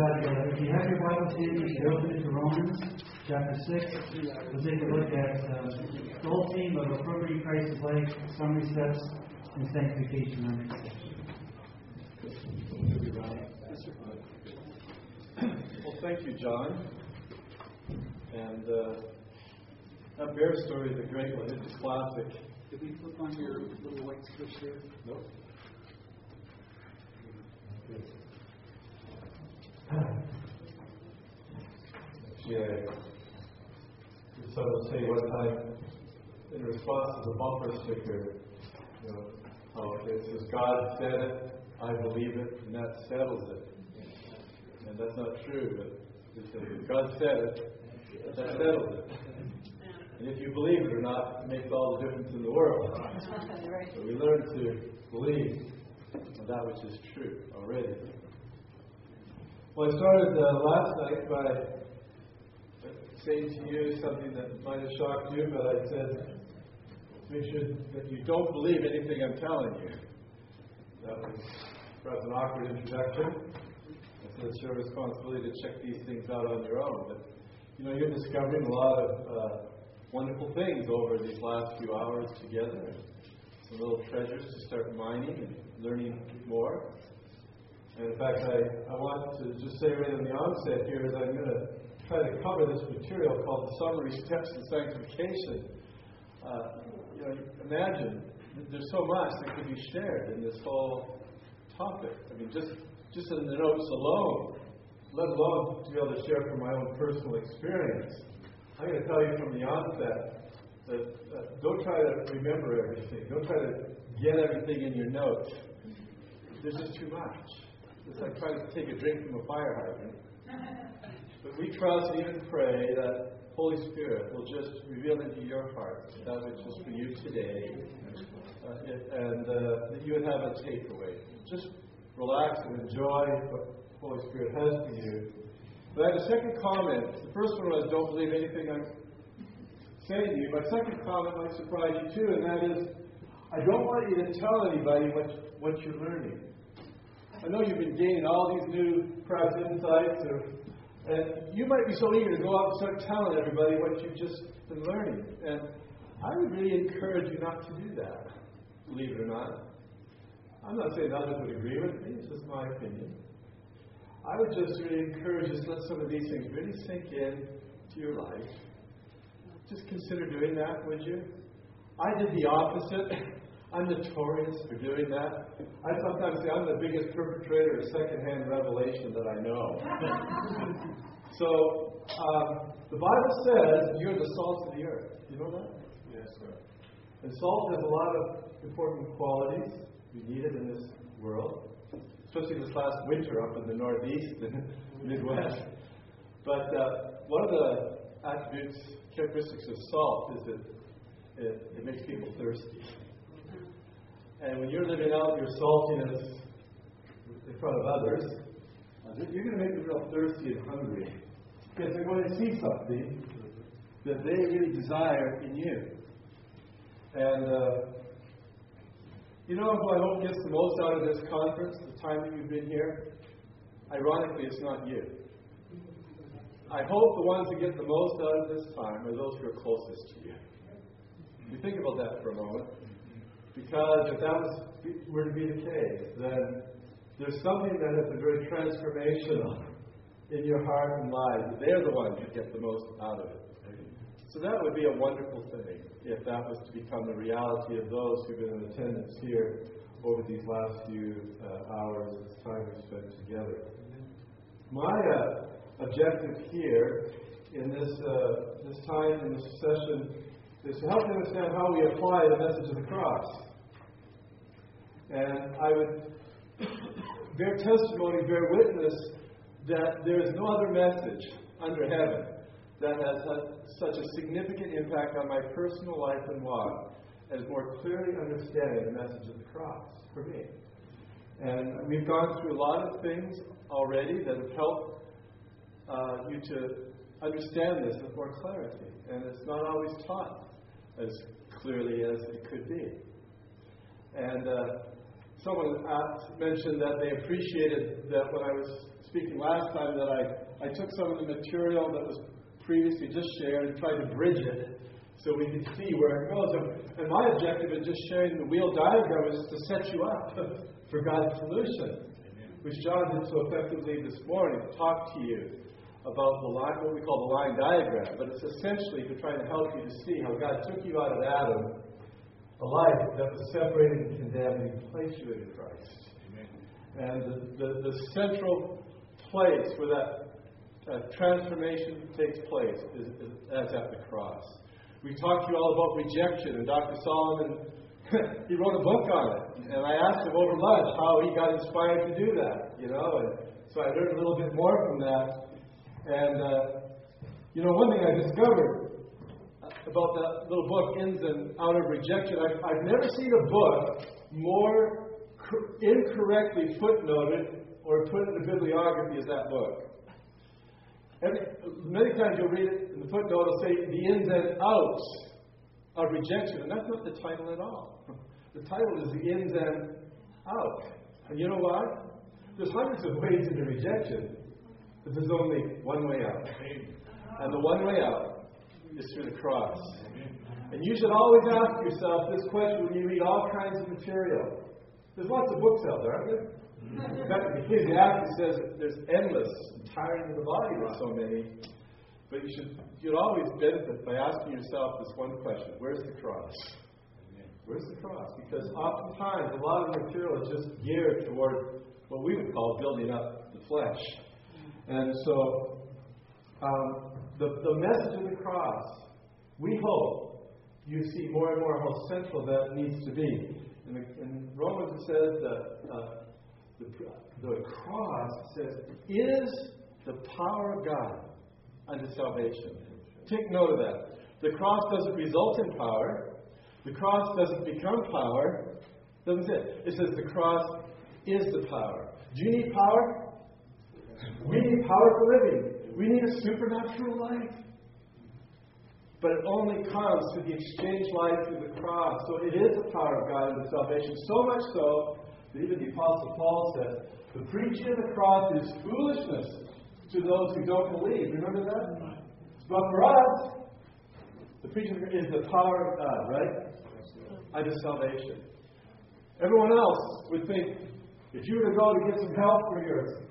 got, uh, if you have your Bible handy, you can open it to Romans chapter 6. We'll take a look at uh, the whole theme of appropriating Christ's life, summary steps in sanctification and Well, thank you, John. And uh, that bear story is a great one. It's classic. Did we flip on your little white switch there? Nope. I heard someone say one time in response to the bumper sticker, you know, how it says, God said it, I believe it, and that settles it. And that's not true, but it says, God said it, that settles it. And if you believe it or not, it makes all the difference in the world. So we learn to believe that which is true already. Well, I started uh, last night by saying to you something that might have shocked you, but I said, make sure that you don't believe anything I'm telling you. That was perhaps an awkward introduction. I said it's your responsibility to check these things out on your own. But, you know, you're discovering a lot of uh, wonderful things over these last few hours together. Some little treasures to start mining and learning more. And in fact, I, I want to just say right in the onset here is I'm going to try to cover this material called the Summary Steps in Sanctification. Uh, you know, imagine there's so much that could be shared in this whole topic. I mean, just just in the notes alone, let alone to be able to share from my own personal experience. I'm going to tell you from the onset that uh, don't try to remember everything. Don't try to get everything in your notes. There's just too much. It's like trying to take a drink from a fire hydrant. But we trust and even pray that Holy Spirit will just reveal into your heart that which is for you today, uh, and uh, that you would have a takeaway. Just relax and enjoy what Holy Spirit has for you. But I have a second comment. The first one was, don't believe anything I'm saying to you. My second comment might surprise you too, and that is, I don't want you to tell anybody what, what you're learning. I know you've been gaining all these new perhaps insights, or, and you might be so eager to go out and start telling everybody what you've just been learning. And I would really encourage you not to do that, believe it or not. I'm not saying others would agree with me, it's just my opinion. I would just really encourage to let some of these things really sink in to your life. Just consider doing that, would you? I did the opposite. I'm notorious for doing that. I sometimes say I'm the biggest perpetrator of secondhand revelation that I know. so, um, the Bible says you're the salt of the earth. You know that? Yes, sir. And salt has a lot of important qualities. We need it in this world, especially this last winter up in the Northeast and Midwest. But uh, one of the attributes, characteristics of salt is that it, it makes people thirsty. And when you're living out your saltiness in front of others, you're going to make them real thirsty and hungry. Because they're going to see something that they really desire in you. And uh, you know who I hope gets the most out of this conference, the time that you've been here? Ironically, it's not you. I hope the ones that get the most out of this time are those who are closest to you. You think about that for a moment. Because if that was, were to be the case, then there's something that has been very transformational in your heart and life. They're the ones who get the most out of it. So that would be a wonderful thing if that was to become the reality of those who've been in attendance here over these last few uh, hours, this time we've spent together. My uh, objective here in this, uh, this time, in this session, is to help you understand how we apply the message of the cross. And I would bear testimony, bear witness that there is no other message under heaven that has had such a significant impact on my personal life and walk as more clearly understanding the message of the cross for me. And we've gone through a lot of things already that have helped uh, you to understand this with more clarity. And it's not always taught as clearly as it could be. And uh, someone asked, mentioned that they appreciated that when I was speaking last time that I, I took some of the material that was previously just shared and tried to bridge it so we could see where it goes. And, and my objective in just sharing the wheel diagram is to set you up for God's solution, which John did so effectively this morning, talk to you about the line, what we call the line diagram. But it's essentially to try to help you to see how God took you out of Adam, a life that was separated and condemned, and placed you in Christ. And the, the, the central place where that transformation takes place is, is, is at the cross. We talked to you all about rejection, and Dr. Solomon, he wrote a book on it. And I asked him over lunch how he got inspired to do that, you know, and so I learned a little bit more from that. And, uh, you know, one thing I discovered about that little book, Ins and Out of Rejection, I've, I've never seen a book more incorrectly footnoted or put in the bibliography as that book. Every, many times you'll read it in the footnote, it'll say the ins and outs of rejection, and that's not the title at all. The title is the ins and out. And you know why? There's hundreds of ways into rejection, but there's only one way out. And the one way out is through the cross. And you should always ask yourself this question when you read all kinds of material. There's lots of books out there, aren't there? In fact, says there's endless tiring of the body, there's so many. But you should you'd always benefit by asking yourself this one question where's the cross? Where's the cross? Because oftentimes a lot of material is just geared toward what we would call building up the flesh. And so um, the, the message of the cross, we hope you see more and more how central that needs to be. In, in Romans it says that uh, the, the cross says is the power of God unto salvation. Take note of that. The cross doesn't result in power. The cross doesn't become power. Doesn't say. It says the cross is the power. Do you need power? We need power for living. We need a supernatural life. But it only comes through the exchange life through the cross. So it is the power of God unto salvation. So much so that even the Apostle Paul said, the preaching of the cross is foolishness to those who don't believe. Remember that? But for us, the preaching is the power of God, right? Unto salvation. Everyone else would think if you were to go to get some help for your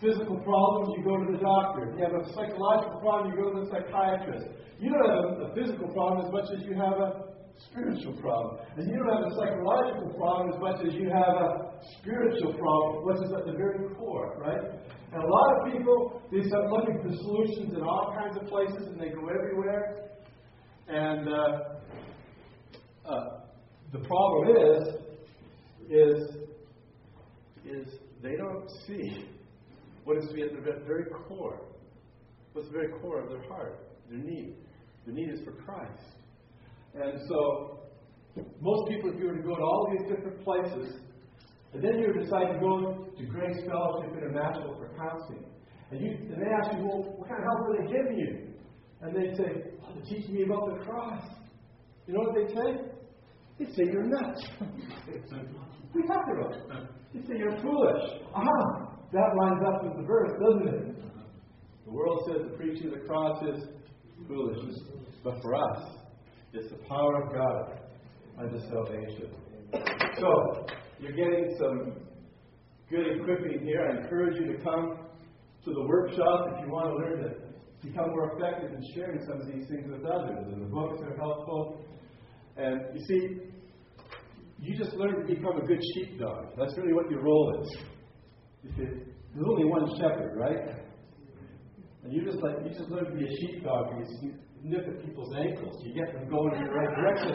physical problems, you go to the doctor. If you have a psychological problem, you go to the psychiatrist. You don't have a, a physical problem as much as you have a spiritual problem. And you don't have a psychological problem as much as you have a spiritual problem, which is at the very core, right? And a lot of people, they start looking for solutions in all kinds of places and they go everywhere. And uh, uh, the problem is, is, is they don't see what is to be at the very core. What's the very core of their heart, their need. The need is for Christ. And so, most people, if you were to go to all these different places, and then you decide to go to Grace Fellowship International for counseling, and, you, and they ask you, well, what kind of help are they giving you? And they say, oh, they're teaching me about the cross. You know what they say? They say you're nuts. you talking about? They say you're foolish. Ah, that lines up with the verse, doesn't it? The world says the preaching of the cross is foolishness. But for us, it's the power of God unto salvation. So, you're getting some good equipping here. I encourage you to come to the workshop if you want to learn to become more effective in sharing some of these things with others. And the books are helpful. And you see, you just learn to become a good sheepdog. That's really what your role is. You see, there's only one shepherd, right? And you just like you just learn to be a sheepdog. Because you nip at people's ankles. You get them going in the right direction.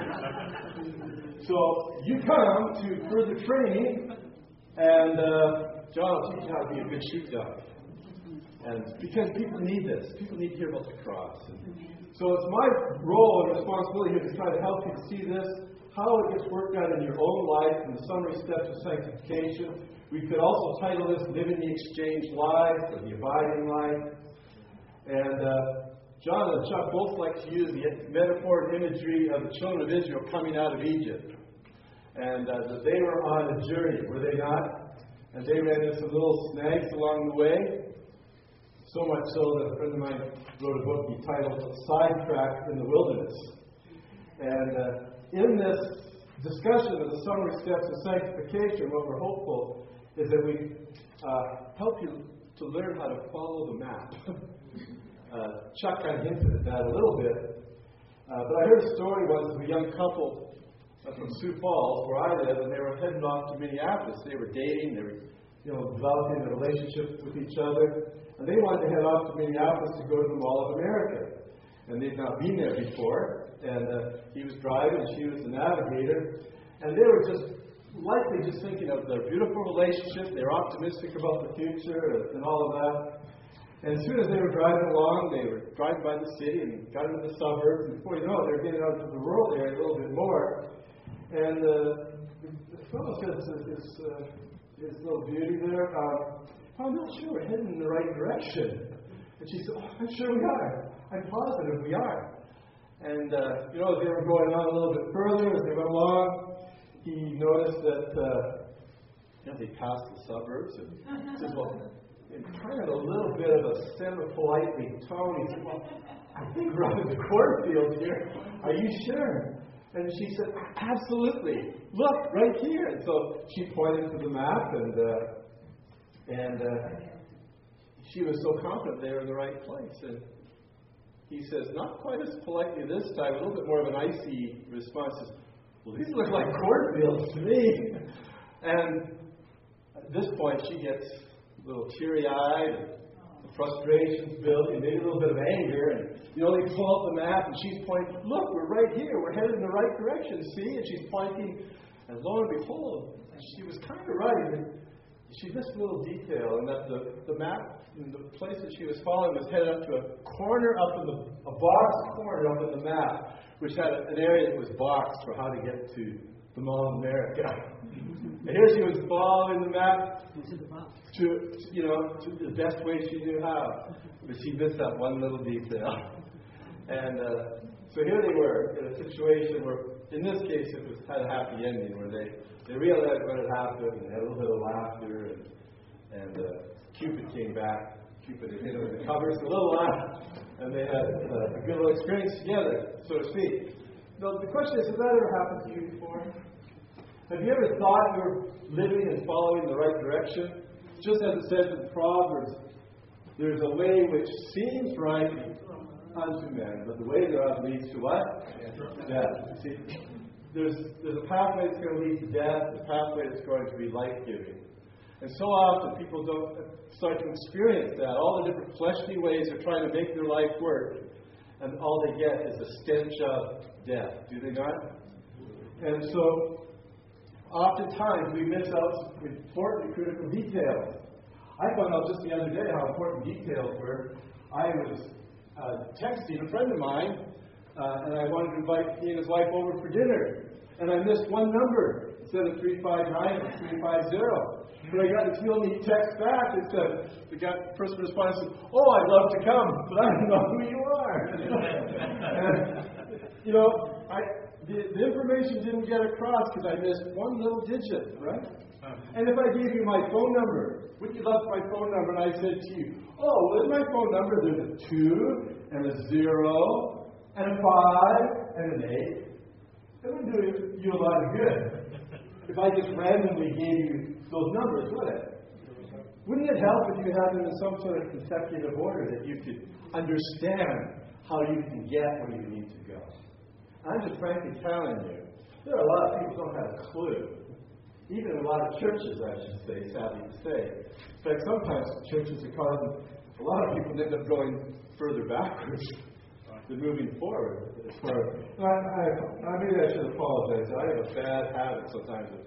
so you come to further training, and uh, John will teach you how to be a good sheepdog. And because people need this, people need to hear about the cross. And so it's my role and responsibility here to try to help you to see this, how it gets worked out in your own life, and the summary steps of sanctification. We could also title this "Living the Exchange Life" or "The Abiding Life." And uh, John and Chuck both like to use the metaphor and imagery of the children of Israel coming out of Egypt. And uh, they were on a journey, were they not? And they ran into some little snags along the way. So much so that a friend of mine wrote a book entitled Sidetracked in the Wilderness. And uh, in this discussion of the summary steps of sanctification, what we're hopeful is that we uh, help you to learn how to follow the map. uh, Chuck kind of hinted at that a little bit. Uh, but I heard a story once of a young couple uh, from Sioux Falls, where I live, and they were heading off to Minneapolis. They were dating, they were you know, developing a relationship with each other. And they wanted to head off to Minneapolis to go to the Mall of America. And they'd not been there before. And uh, he was driving, and she was the navigator. And they were just likely just thinking of their beautiful relationship. They were optimistic about the future and all of that. And as soon as they were driving along, they were driving by the city and got into the suburbs. Before you know it, they were getting out into the rural area a little bit more. And uh, the fellow says to his, uh, his little beauty there, uh, I'm not sure we're heading in the right direction. And she said, oh, I'm sure we are. I'm positive we are. And, uh, you know, as they were going on a little bit further, as they went along, he noticed that, uh, know, they passed the suburbs and says, well, in kind of a little bit of a semi-politely tone, he said, well, I think we're on the cornfield here. Are you sure? And she said, absolutely. Look, right here. And so she pointed to the map and, uh, and uh, she was so confident they were in the right place. And he says, not quite as politely this time, a little bit more of an icy response. Says, well, these look like cornfields to me. And at this point, she gets a little teary eyed, and the frustration's building, maybe a little bit of anger. And you know, they pull out the map, and she's pointing, look, we're right here. We're headed in the right direction, see? And she's pointing, and lo and behold, she was kind of right she missed a little detail in that the, the map, the place that she was following was headed up to a corner up in the, a box corner up in the map, which had an area that was boxed for how to get to the Mall of America. and here she was following the map to, you know, to the best way she knew how. But she missed that one little detail. And uh, so here they were in a situation where, in this case, it was had a happy ending where they they realized what had happened and had a little bit of laughter, and, and uh, Cupid came back. Cupid had hit him in the covers, a little laugh, and they had uh, a good little experience together, so to speak. Now, the question is, has that ever happened to you before? Have you ever thought you were living and following the right direction? Just as it says in Proverbs, there's a way which seems right unto men, but the way thereof leads to what? Death. See, there's, there's a pathway that's going to lead to death, a pathway that's going to be life giving. And so often people don't start to experience that. All the different fleshly ways of trying to make their life work, and all they get is a stench of death. Do they not? And so, oftentimes we miss out some important critical details. I found out just the other day how important details were. I was uh, texting a friend of mine uh, and I wanted to invite he and his wife over for dinner. And I missed one number. Instead of 359, it's 350. But I got this real neat text back that said, the guy, person responded, said, Oh, I'd love to come, but I don't know who you are. and, you know, I, the, the information didn't get across because I missed one little digit, right? Uh-huh. And if I gave you my phone number, would you love my phone number? And I said to you, Oh, well, in my phone number, there's a two and a zero and a five and an eight. It wouldn't do you a lot of good if I just randomly gave you those numbers, would it? Wouldn't it help if you had them in some sort of consecutive order that you could understand how you can get where you need to go? I'm just frankly telling you, there are a lot of people who don't have a clue. Even a lot of churches, I should say, sadly to say. In fact, sometimes churches are causing a lot of people end up going further backwards than moving forward. For, I, I, maybe I should apologize. I have a bad habit sometimes of,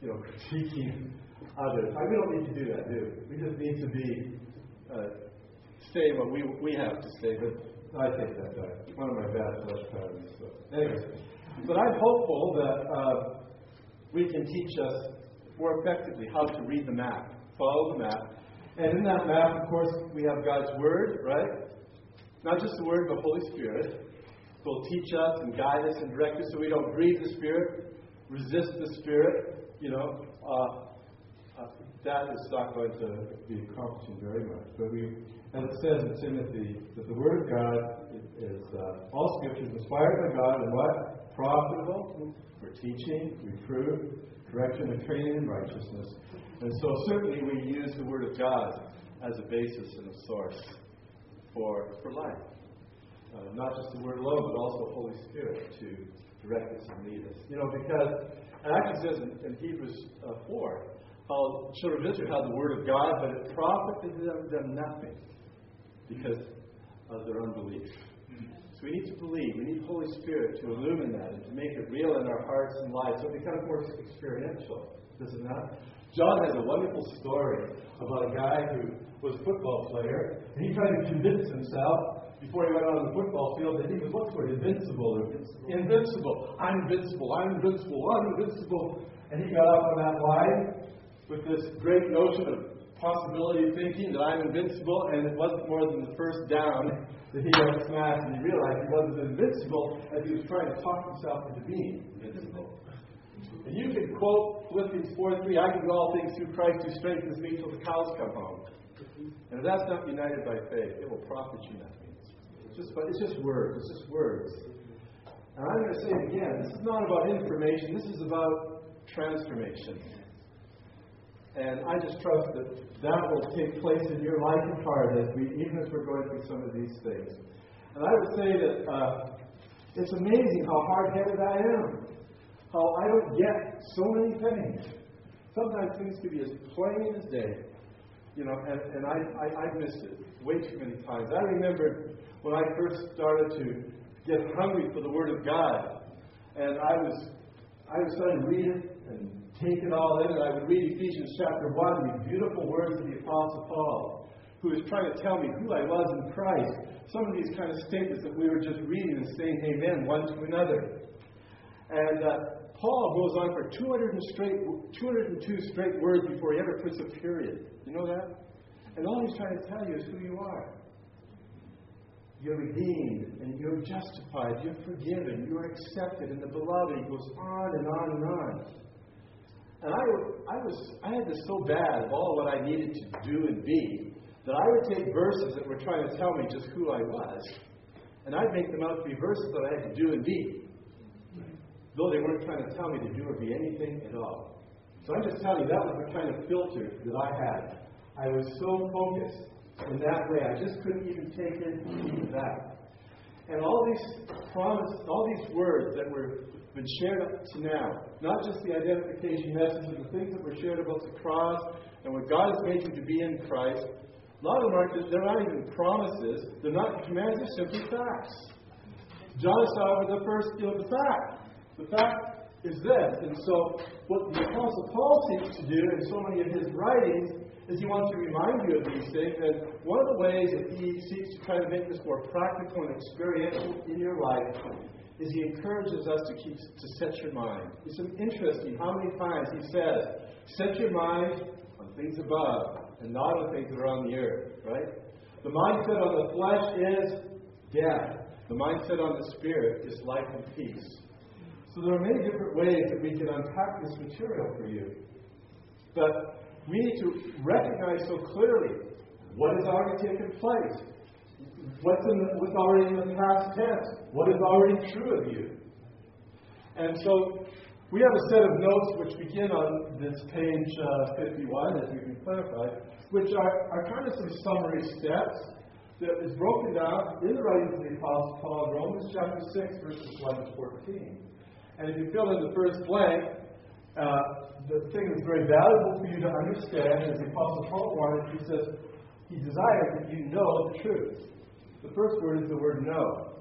you know, critiquing others. I, we don't need to do that, do we? We just need to be uh, say what we we have to say. But I take that back. One of my bad flesh patterns. So. Anyways, but I'm hopeful that uh, we can teach us more effectively how to read the map, follow the map, and in that map, of course, we have God's Word, right? Not just the Word, but Holy Spirit will teach us and guide us and direct us so we don't grieve the Spirit, resist the Spirit, you know, uh, that is not going to be accomplishing very much. But we, as it says in Timothy, that the Word of God is, uh, all Scripture is inspired by God and what? Profitable for teaching, reproof, correction, and training in righteousness. And so certainly we use the Word of God as a basis and a source for, for life. Uh, not just the Word alone, but also Holy Spirit to direct us and lead us. You know, because it actually says in, in Hebrews uh, 4 how children of Israel had the Word of God, but it profited them, them nothing because of their unbelief. So we need to believe. We need Holy Spirit to illumine that and to make it real in our hearts and lives so it becomes more experiential. Does it not? John has a wonderful story about a guy who was a football player, and he tried to convince himself before he went out on the football field that he was what's word? Invincible or invincible. I'm invincible, I'm invincible, I'm invincible. And he got up on that line with this great notion of possibility thinking that I'm invincible, and it wasn't more than the first down that he got smashed, and he realized he wasn't invincible as he was trying to talk himself into being invincible. And you can quote Philippians 4 3, I can do all things through Christ who strengthens me till the cows come home. And if that's not united by faith, it will profit you nothing. It's just, it's just words. It's just words. And I'm going to say it again. This is not about information. This is about transformation. And I just trust that that will take place in your life and heart as we, even as we're going through some of these things. And I would say that uh, it's amazing how hard-headed I am. How I don't get so many things. Sometimes things can be as plain as day. You know, and, and I, I, I've missed it way too many times. I remember when I first started to get hungry for the Word of God, and I was I was starting to read it and take it all in, and I would read Ephesians chapter one, these beautiful words of the Apostle Paul, who is trying to tell me who I was in Christ. Some of these kind of statements that we were just reading and saying amen one to another. And uh, Paul goes on for 200 and straight, 202 straight words before he ever puts a period. You know that? And all he's trying to tell you is who you are. You're redeemed and you're justified. You're forgiven. You're accepted in the beloved. He goes on and on and on. And I, I was I had this so bad of all what I needed to do and be that I would take verses that were trying to tell me just who I was, and I'd make them out to be verses that I had to do and be. Though they weren't trying to tell me to do or be anything at all. So I'm just telling you, that was the kind of filter that I had. I was so focused in that way. I just couldn't even take in that. And all these promises, all these words that were been shared up to now, not just the identification message, but the things that were shared about the cross and what God has made you to be in Christ, a lot of them aren't, they're not even promises, they're not commands, they're simply facts. John saw with the first, you know, the fact. The fact is this. And so, what the Apostle Paul seeks to do in so many of his writings is he wants to remind you of these things. And one of the ways that he seeks to try to make this more practical and experiential in your life is he encourages us to keep to set your mind. It's interesting how many times he says, "Set your mind on things above and not on things that are on the earth." Right? The mindset on the flesh is death. The mindset on the spirit is life and peace. So there are many different ways that we can unpack this material for you. But we need to recognize so clearly what has already taken place. What's, in the, what's already in the past tense? What is already true of you? And so we have a set of notes which begin on this page uh, 51, as we can clarify, which are, are kind of some summary steps that is broken down in the writings of the Apostle Paul, in Romans chapter 6, verses 1 to 14. And if you fill in the first blank, uh, the thing that's very valuable for you to understand, is the Apostle Paul wanted, he says, he desires that you know the truth. The first word is the word know.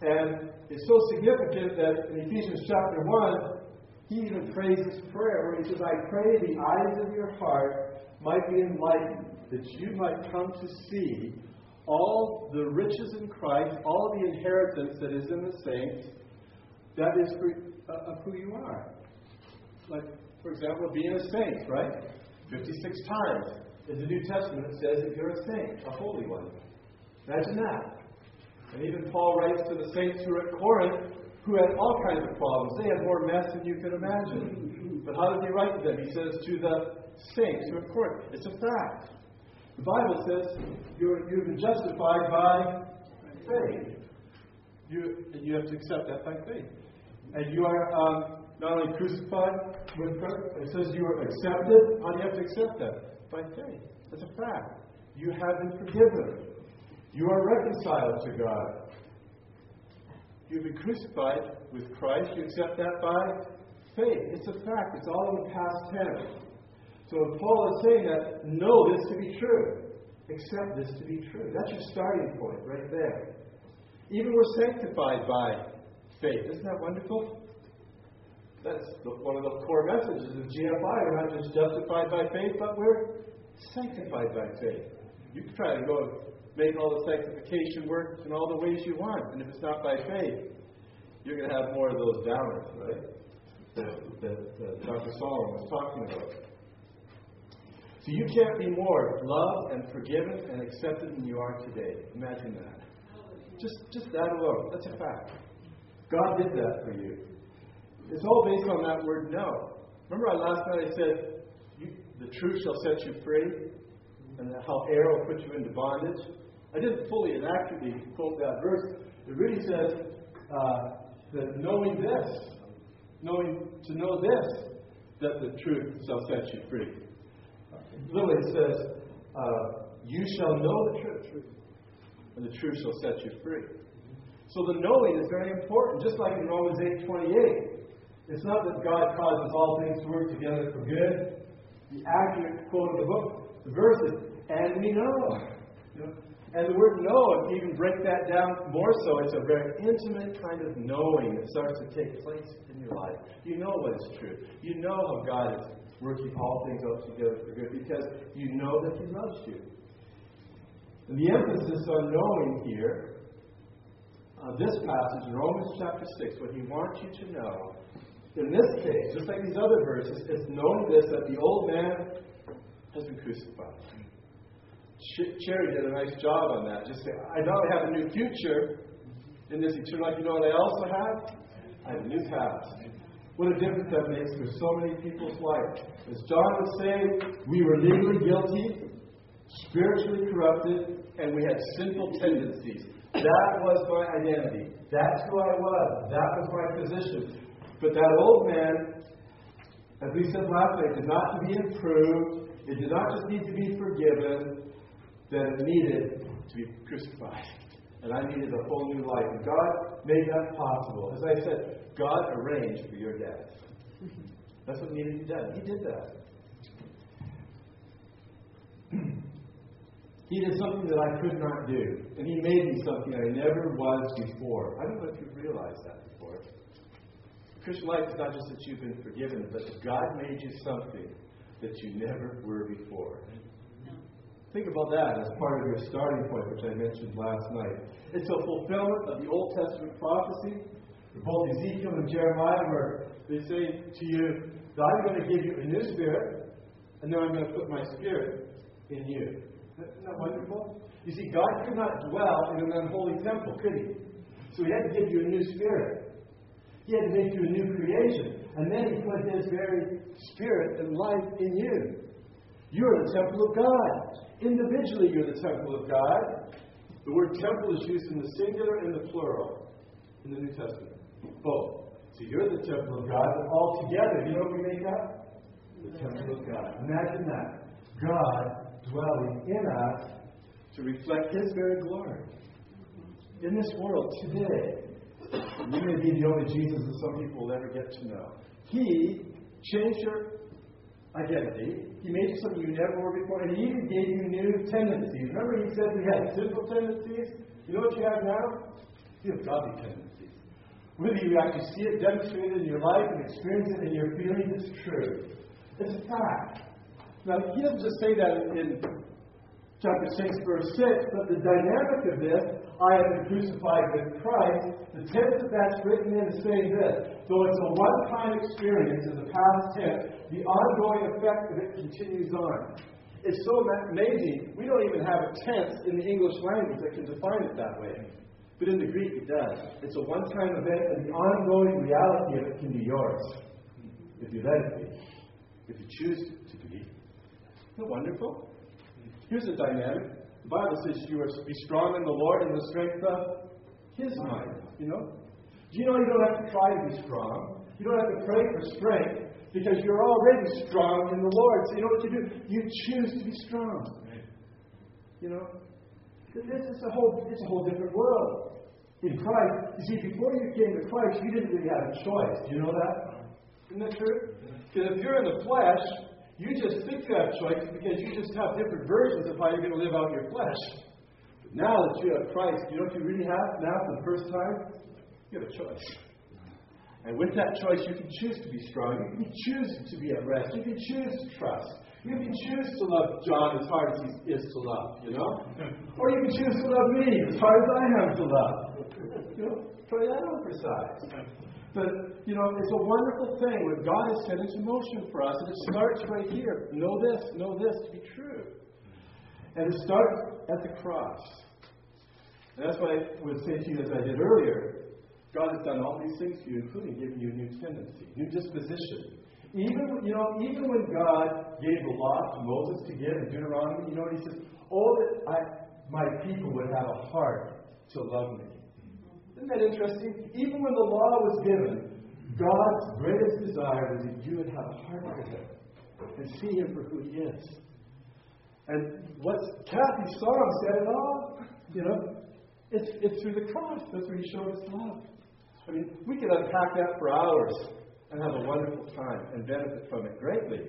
And it's so significant that in Ephesians chapter 1, he even prays this prayer where he says, I pray the eyes of your heart might be enlightened, that you might come to see all the riches in Christ, all the inheritance that is in the saints, that is for, uh, of who you are. Like, for example, being a saint, right? 56 times in the New Testament says that you're a saint, a holy one. Imagine that. And even Paul writes to the saints who are at Corinth who had all kinds of problems. They had more mess than you could imagine. But how does he write to them? He says, To the saints who are at Corinth. It's a fact. The Bible says you're, you've been justified by faith. You, you have to accept that by faith. And you are um, not only crucified with Christ, it says you are accepted. How do you have to accept that? By faith. That's a fact. You have been forgiven. You are reconciled to God. You've been crucified with Christ. You accept that by faith. It's a fact. It's all in the past tense. So Paul is saying that know this to be true. Accept this to be true. That's your starting point right there. Even we're sanctified by faith. Isn't that wonderful? That's one of the core messages of GFI. We're not just justified by faith, but we're sanctified by faith. You can try to go make all the sanctification work in all the ways you want, and if it's not by faith, you're going to have more of those downers, right? That, that, uh, that Dr. Solomon was talking about. So you can't be more loved and forgiven and accepted than you are today. Imagine that. Just, just that alone. That's a fact. God did that for you. It's all based on that word know. Remember I last night I said, the truth shall set you free, and how error will put you into bondage? I didn't fully and accurately quote that verse. It really says uh, that knowing this, knowing to know this, that the truth shall set you free. Literally, it says, uh, "You shall know the truth, and the truth shall set you free." So the knowing is very important, just like in Romans eight twenty-eight. It's not that God causes all things to work together for good. The accurate quote of the book, the verse is, "And we know." You know? And the word know, if you even break that down more so, it's a very intimate kind of knowing that starts to take place in your life. You know what is true. You know how God is working all things out together for good because you know that He loves you. And the emphasis on knowing here, uh, this passage in Romans chapter 6, what He wants you to know, in this case, just like these other verses, it's known this that the old man has been crucified. Cherry did a nice job on that. Just say, I not only have a new future in this eternal life, you know what I also have? I have a new past. What a difference that makes for so many people's life. As John would say, we were legally guilty, spiritually corrupted, and we had sinful tendencies. That was my identity. That's who I was. That was my position. But that old man, as we said last night, did not to be improved. It did not just need to be forgiven that it needed to be crucified. And I needed a whole new life. And God made that possible. As I said, God arranged for your death. That's what needed to be done. He did that. he did something that I could not do. And He made me something I never was before. I don't know if you realize that. Christian life is not just that you've been forgiven, but God made you something that you never were before. Think about that as part of your starting point, which I mentioned last night. It's a fulfillment of the Old Testament prophecy, both Ezekiel and Jeremiah, where they say to you, I'm going to give you a new spirit, and then I'm going to put my spirit in you. Isn't that wonderful? You see, God could not dwell in an unholy temple, could he? So he had to give you a new spirit. He had to make you a new creation. And then he put his very spirit and life in you. You are the temple of God. Individually, you're the temple of God. The word temple is used in the singular and the plural in the New Testament. Both. So you're the temple of God, but all together, you know what we make up? The temple of God. Imagine that. God dwelling in us to reflect His very glory. In this world today, you may be the only Jesus that some people will ever get to know. He changed your identity. He made you something you never were before, and He even gave you new tendencies. Remember, He said we had sinful tendencies? You know what you have now? You have godly tendencies. Whether you actually see it demonstrated in your life and experience it in your feelings, it's true. It's a fact. Now, He doesn't just say that in chapter 6, verse 6, but the dynamic of this, I have been crucified with Christ, the tense that that's written in is saying this. Though it's a one time experience in the past tense, the ongoing effect of it continues on. It's so amazing, we don't even have a tense in the English language that can define it that way. But in the Greek, it does. It's a one time event, and the ongoing reality of it can be yours if you let it be, if you choose to be. Isn't wonderful? Here's a dynamic. The Bible says you are to be strong in the Lord and the strength of His might. You know? Do you know you don't have to try to be strong? You don't have to pray for strength because you're already strong in the Lord. So you know what you do? You choose to be strong. You know? This is a whole it's a whole different world. In Christ, you see, before you came to Christ, you didn't really have a choice. Do you know that? Isn't that true? Because if you're in the flesh, you just you have choice because you just have different versions of how you're going to live out your flesh. But now that you have Christ, you know what you really have now for the first time? You have a choice. And with that choice, you can choose to be strong. You can choose to be at rest. You can choose to trust. You can choose to love John as hard as he is to love, you know? Or you can choose to love me as hard as I am to love. You know, try that on for size. But, you know, it's a wonderful thing what God has set into motion for us. And it starts right here. Know this, know this to be true. And it starts at the cross. And that's why I would say to you, as I did earlier, God has done all these things for you, including giving you a new tendency, new disposition. Even, you know, even when God gave the law to Moses to give in Deuteronomy, you know what he says? Oh, that I, my people would have a heart to love me. Isn't that interesting? Even when the law was given, God's greatest desire was that you would have a heart for him and see him for who he is. And what Kathy's song said it all. You know, it's, it's through the cross. That's where he showed us love. I mean, we could unpack that for hours and have a wonderful time and benefit from it greatly.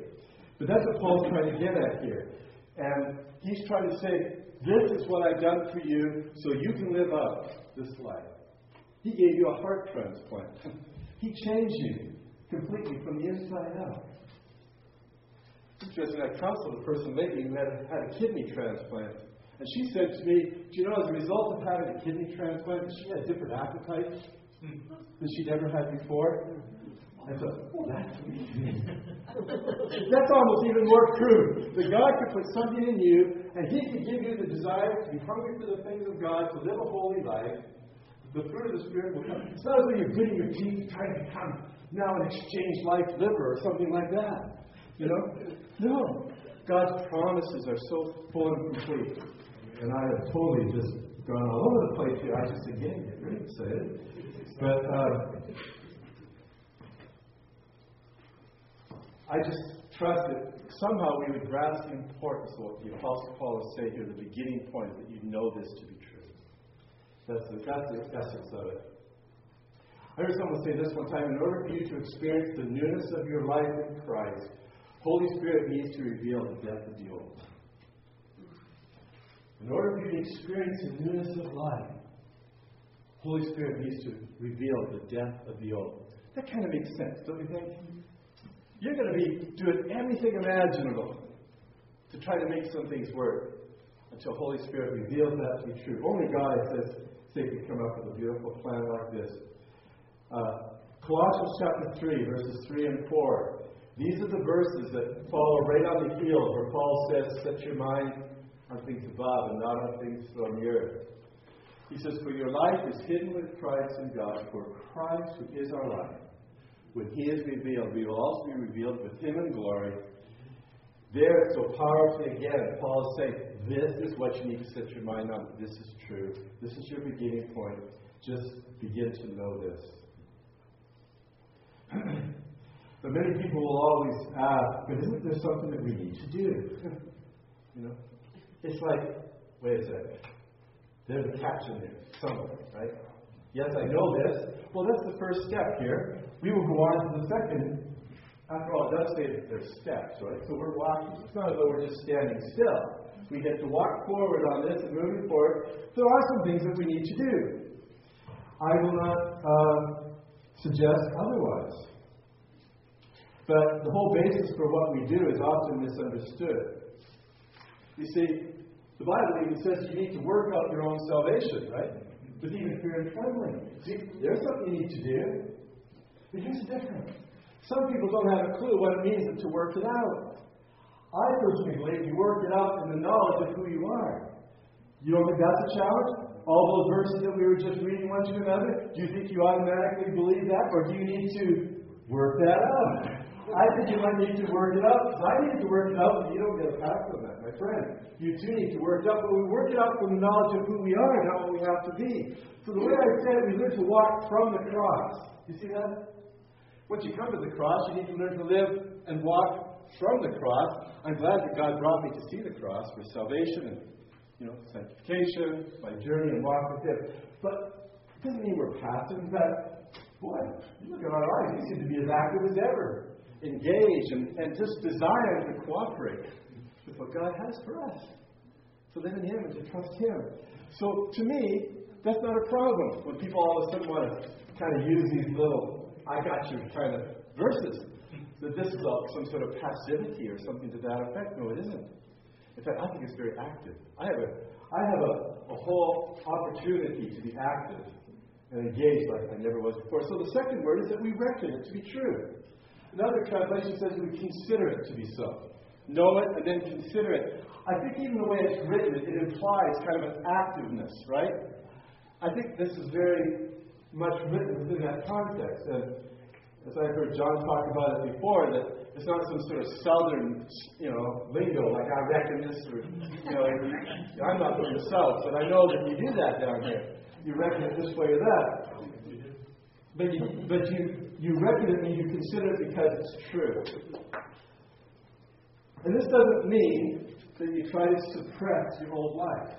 But that's what Paul's trying to get at here. And he's trying to say, this is what I've done for you so you can live up this life. He gave you a heart transplant. He changed you completely from the inside out. Interesting, I counseled a person lately who had, had a kidney transplant. And she said to me, Do you know, as a result of having a kidney transplant, she had different appetites than she'd ever had before. I thought, oh, that's That's almost even more true. That God could put something in you, and He could give you the desire to be hungry for the things of God, to live a holy life. The fruit of the Spirit will come. It's not as though you're gritting your teeth trying to come now and exchange life liver or something like that. You know? No. God's promises are so full and complete. And I have totally just gone all over the place here. I just, again, get really excited. But uh, I just trust that somehow we would grasp the importance of what the Apostle Paul is saying here. The beginning point that you know this to be. That's the, essence of it. I heard someone say this one time in order for you to experience the newness of your life in Christ, Holy Spirit needs to reveal the death of the old. In order for you to experience the newness of life, Holy Spirit needs to reveal the death of the old. That kind of makes sense, don't you think? You're going to be doing everything imaginable to try to make some things work until Holy Spirit reveals that to be true. Only God says, say, can come up with a beautiful plan like this. Uh, Colossians chapter 3, verses 3 and 4. These are the verses that follow right on the heels where Paul says, Set your mind on things above and not on things on the earth. He says, For your life is hidden with Christ in God, for Christ, who is our life, when he is revealed, we will also be revealed with him in glory. There, so powerfully again, Paul is saying, This is what you need to set your mind on. This is true. This is your beginning point. Just begin to know this. but many people will always ask, but isn't there something that we need to do? you know? It's like, wait a second. There's a catch in there somewhere, right? Yes, I know this. Well, that's the first step here. We will go on to the second. After all, it does say that there's steps, right? So we're walking. It's not as though we're just standing still. We get to walk forward on this and moving forward. There are some things that we need to do. I will not uh, suggest otherwise. But the whole basis for what we do is often misunderstood. You see, the Bible even says you need to work out your own salvation, right? With even fear and trembling. See, there's something you need to do. But here's the difference. Some people don't have a clue what it means to work it out. I personally believe you work it out in the knowledge of who you are. You don't think that's a challenge? all those verses that we were just reading one to another? Do you think you automatically believe that? Or do you need to work that out? I think you might need to work it out. I need to work it out, but you don't get a pass on that, my friend. You too need to work it out, but we work it out from the knowledge of who we are, not what we have to be. So the way I said it, we learn to walk from the cross. You see that? Once you come to the cross, you need to learn to live and walk from the cross. I'm glad that God brought me to see the cross for salvation and you know, sanctification, my journey and walk with Him. But it doesn't mean we're passive. In fact, boy, you look at our lives, we seem to be as active as ever engage and, and just desire to cooperate with what God has for us. To live in Him and to trust Him. So to me, that's not a problem when people all of a sudden want to kind of use these little I got you kind of verses. That this is some sort of passivity or something to that effect. No, it isn't. In fact, I think it's very active. I have a I have a, a whole opportunity to be active and engaged like I never was before. So the second word is that we reckon it to be true. Another translation says we consider it to be so. Know it and then consider it. I think even the way it's written, it implies kind of an activeness, right? I think this is very much written within that context. And as I heard John talk about it before, that it's not some sort of southern, you know, lingo like I reckon this or, you know, I'm not from the south, but I know that you do that down here. You reckon it this way or that. But you, but you, you reckon it and you consider it because it's true. And this doesn't mean that you try to suppress your old life.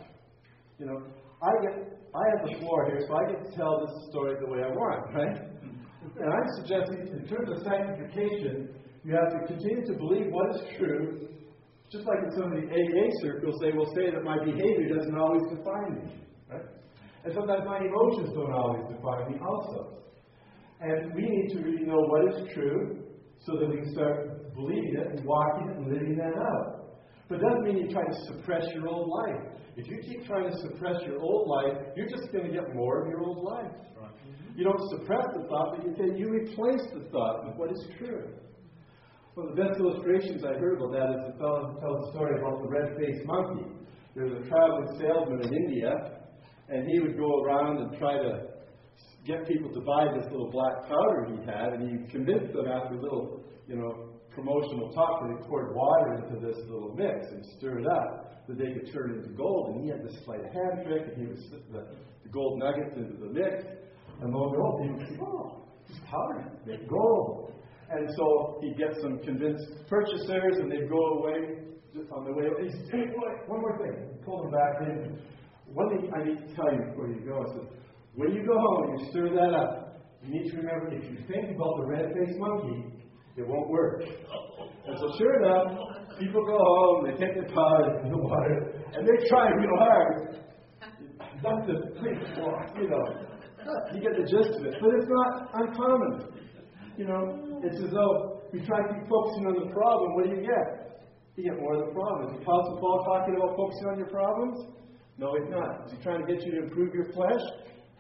You know, I get I have the floor here, so I get to tell this story the way I want, right? And I'm suggesting, in terms of sanctification, you have to continue to believe what is true. Just like in some of the AA circles, they will say that my behavior doesn't always define me, right? And sometimes my emotions don't always define me, also. And we need to really know what is true so that we can start believing it and walking it and living that out. But it doesn't mean you try to suppress your old life. If you keep trying to suppress your old life, you're just going to get more of your old life. You don't suppress the thought, but you, you replace the thought with what is true. One of the best illustrations I heard about that is the fellow who tells a story about the red faced monkey. There was a traveling salesman in India, and he would go around and try to get people to buy this little black powder he had, and he convinced them after a little, you know, promotional talk that he poured water into this little mix and stir it up, that they could turn into gold. And he had this sleight of hand trick, and he would slip the, the gold nuggets into the mix, and behold, people "Oh, this powder make gold." And so he'd get some convinced purchasers, and they'd go away on the way. He said, "Hey, one more thing." He pulled them back in. One thing I need to tell you before you go. I said, when you go home, you stir that up. You need to remember if you think about the red faced monkey, it won't work. And so, sure enough, people go home, they take the pot and the water, and they try real hard not to think, you know, you get the gist of it. But it's not uncommon. You know, it's as though we try to keep focusing on the problem. What do you get? You get more of the problem. Is the Apostle Paul talking about focusing on your problems? No, he's not. Is he trying to get you to improve your flesh?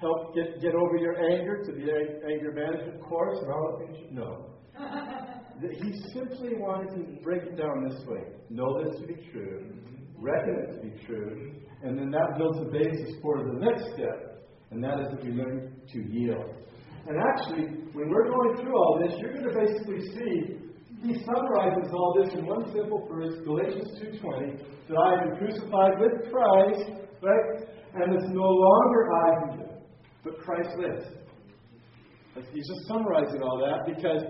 help get, get over your anger to the anger management course and all that? No. he simply wanted to break it down this way. Know this to be true, reckon it to be true, and then that builds the basis for the next step, and that is that we learn to yield. And actually, when we're going through all this, you're going to basically see he summarizes all this in one simple verse, Galatians 2.20, that I am crucified with Christ, right? And it's no longer I who live, but Christ lives. He's just summarizing all that because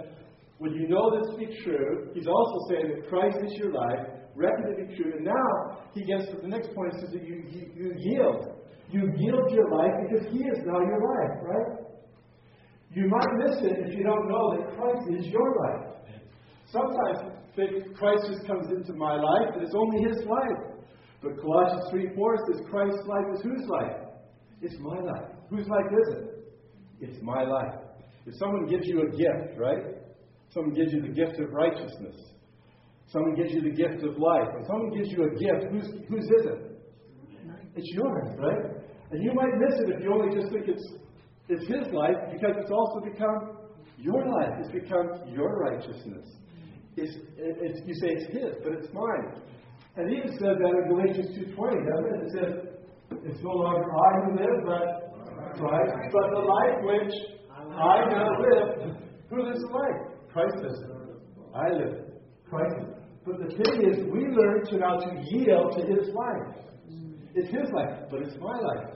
when you know this to be true, he's also saying that Christ is your life, reckon to be true. And now he gets to the next point says that you, you, you yield. You yield your life because he is now your life, right? You might miss it if you don't know that Christ is your life. Sometimes Christ just comes into my life and it's only his life. But Colossians 3 4 says Christ's life is whose life? It's my life. Whose life is it? It's my life. If someone gives you a gift, right? Someone gives you the gift of righteousness. Someone gives you the gift of life. When someone gives you a gift, whose, whose is it? It's yours, right? And you might miss it if you only just think it's, it's his life because it's also become your life. It's become your righteousness. It's, it's, you say it's his, but it's mine. And he even said that in Galatians 2.20, doesn't it? It says, It's no longer I who live, but. But the life which I now live, who lives the life? Christ lives it. I live. Christ. But the thing is, we learn to now to yield to His life. It's His life, but it's my life.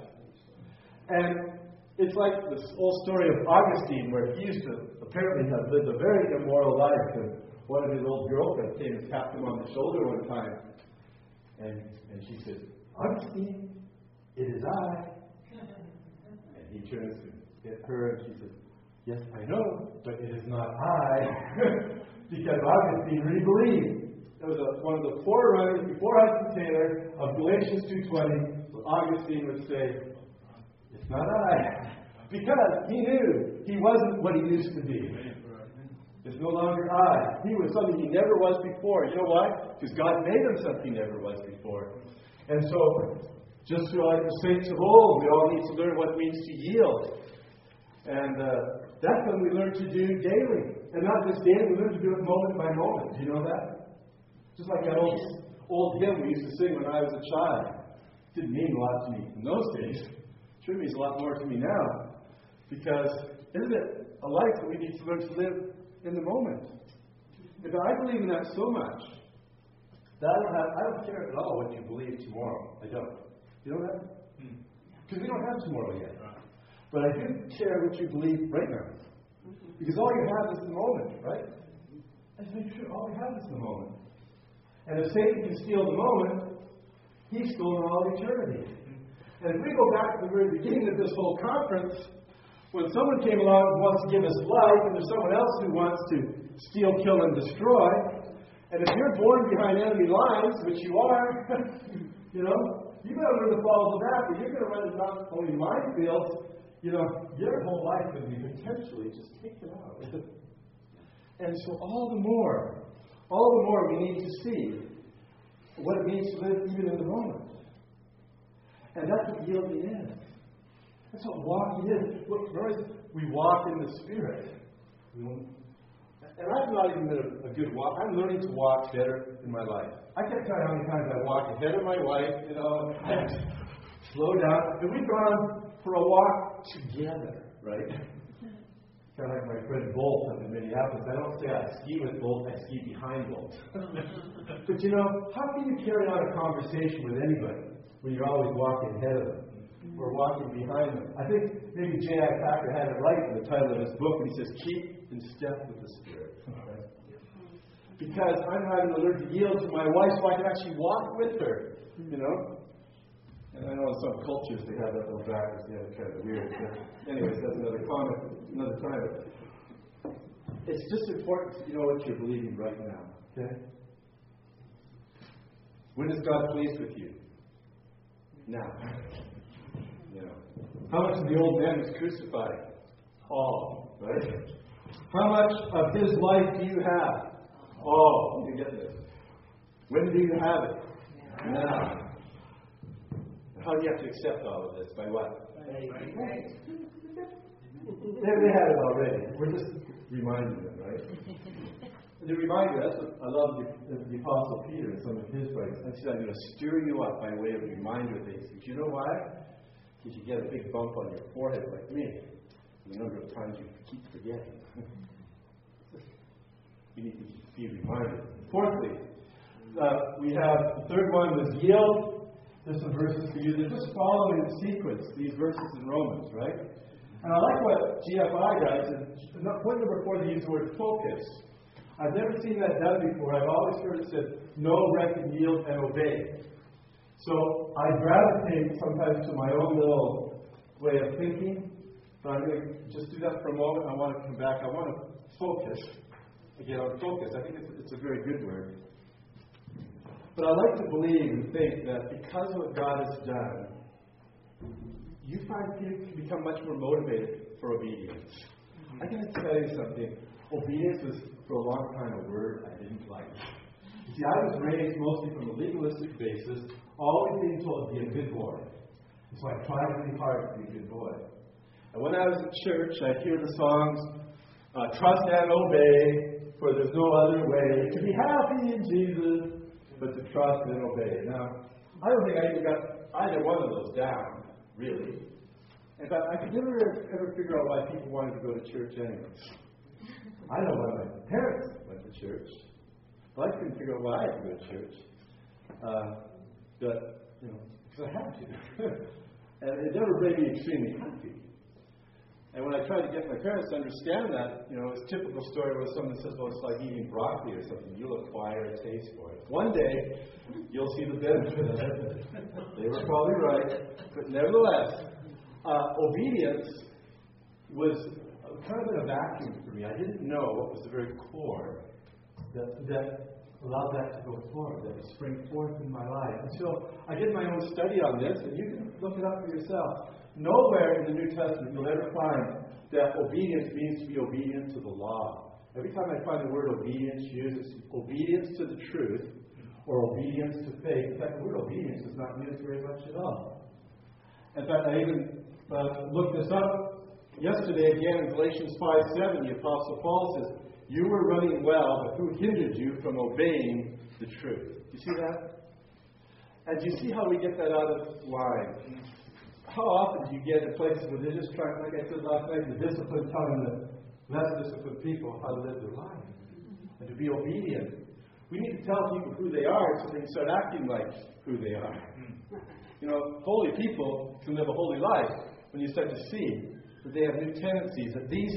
And it's like this old story of Augustine, where he used to apparently have lived a very immoral life, and one of his old girlfriends came and tapped him on the shoulder one time, and, and she said, Augustine, it is I. And he turns to get her and she says, Yes, I know, but it is not I. because Augustine really believed. That was a, one of the forerunners before Hudson Taylor of Galatians 2.20. So Augustine would say, It's not I. Because he knew he wasn't what he used to be. It's no longer I. He was something he never was before. You know why? Because God made him something he never was before. And so, just like the saints of old, we all need to learn what it means to yield. And uh, that's what we learn to do daily. And not just daily, we learn to do it moment by moment. Do you know that? Just like that old, old hymn we used to sing when I was a child. Didn't mean a lot to me in those days. It sure means a lot more to me now. Because isn't it a life that we need to learn to live in the moment? And I believe in that so much that I don't, have, I don't care at all what you believe tomorrow. I don't. You know that? Hmm. Because we don't have tomorrow yet. But I do care what you believe right now. Mm-hmm. Because all you have is the moment, right? Let's make sure all we have is the moment. And if Satan can steal the moment, he's stolen all eternity. And if we go back to the very beginning of this whole conference, when someone came along and wants to give us life, and there's someone else who wants to steal, kill, and destroy, and if you're born behind enemy lines, which you are, you know, you better learn to follow the map, or you're going to run into not only minefields, you know, your whole life could be potentially just taken out. and so all the more, all the more we need to see what it means to live even in the moment. And that's what yielding is. That's what walking is. Look, notice we walk in the Spirit. And I've not even been a, a good walk. I'm learning to walk better in my life. I can't tell you how many times I walk ahead of my wife, you know, and slow down. And we've gone for a walk together, right? Kind of like my friend Bolt up in Minneapolis. I don't say I ski with Bolt, I ski behind Bolt. but you know, how can you carry on a conversation with anybody when you're always walking ahead of them? Or walking behind them. I think maybe J.I. Packer had it right in the title of his book when he says, Keep in step with the Spirit. Because I'm having to learn to yield to my wife so I can actually walk with her. You know? And I know in some cultures they have that little backwards, they have it kind of weird. But anyways, that's another comment, another time. It's just important to know what you're believing right now. Okay? When is God pleased with you? Now. You. How much of the old man was crucified? All, right? How much of his life do you have? All. You get this. When do you have it? Now. How do you have to accept all of this? By what? They, they had it already. We're just reminding them, right? And to remind you, that's what I love the, the, the Apostle Peter and some of his writings. I said, I'm going to stir you up by way of reminder things. But you know why? Because you get a big bump on your forehead like me. The number of times you keep forgetting. you need to be reminded. Fourthly, uh, we have the third one was yield. There's some verses for you. They're just following in sequence, these verses in Romans, right? And I like what GFI does. And point number four, they use the word focus. I've never seen that done before. I've always heard it said, know, reckon, yield, and obey. So I gravitate sometimes to my own little way of thinking, but I'm going to just do that for a moment. I want to come back. I want to focus. Again, on focus. I think it's, it's a very good word. But I like to believe and think that because of what God has done, you find people can become much more motivated for obedience. I got to tell you something. Obedience was, for a long time, a word I didn't like. See, I was raised mostly from a legalistic basis, always being told to be a good boy. So I tried really hard to be a good boy. And when I was at church, I'd hear the songs, uh, Trust and Obey, for there's no other way to be happy in Jesus but to trust and obey. Now, I don't think I even got either one of those down, really. In fact, I could never ever figure out why people wanted to go to church anyway. I don't know why my parents went to church, but I couldn't figure out why I had to go to church. Uh, but, you know, because I had to. and it never made me extremely happy. And when I tried to get my parents to understand that, you know, it's a typical story where someone says, well, it's like eating broccoli or something. You'll acquire a taste for it. One day, you'll see the benefit of it. they were probably right. But nevertheless, uh, obedience was kind of in a vacuum for me. I didn't know what was the very core that, that allowed that to go forward, that would spring forth in my life. So I did my own study on this, and you can look it up for yourself. Nowhere in the New Testament you'll ever find that obedience means to be obedient to the law. Every time I find the word obedience used, it's obedience to the truth or obedience to faith. In fact, the word obedience is not used very much at all. In fact, I even uh, looked this up yesterday again in Galatians 5 7. The Apostle Paul says, You were running well, but who hindered you from obeying the truth? You see that? And you see how we get that out of line? How often do you get in places where they're just trying, like I said last night, the discipline telling the less disciplined people how to live their life and to be obedient. We need to tell people who they are so they can start acting like who they are. You know, holy people can live a holy life when you start to see that they have new tendencies, that these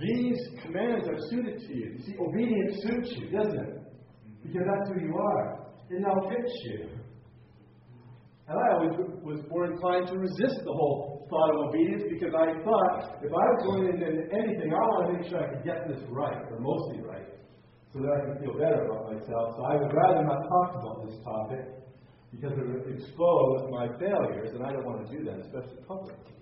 these commands are suited to you. You see, obedience suits you, doesn't it? Because that's who you are. It now fits you. And I always was more inclined to resist the whole thought of obedience because I thought if I was going into anything, I want to make sure I could get this right, or mostly right, so that I can feel better about myself. So I would rather not talk about this topic because it would expose my failures, and I don't want to do that, especially publicly.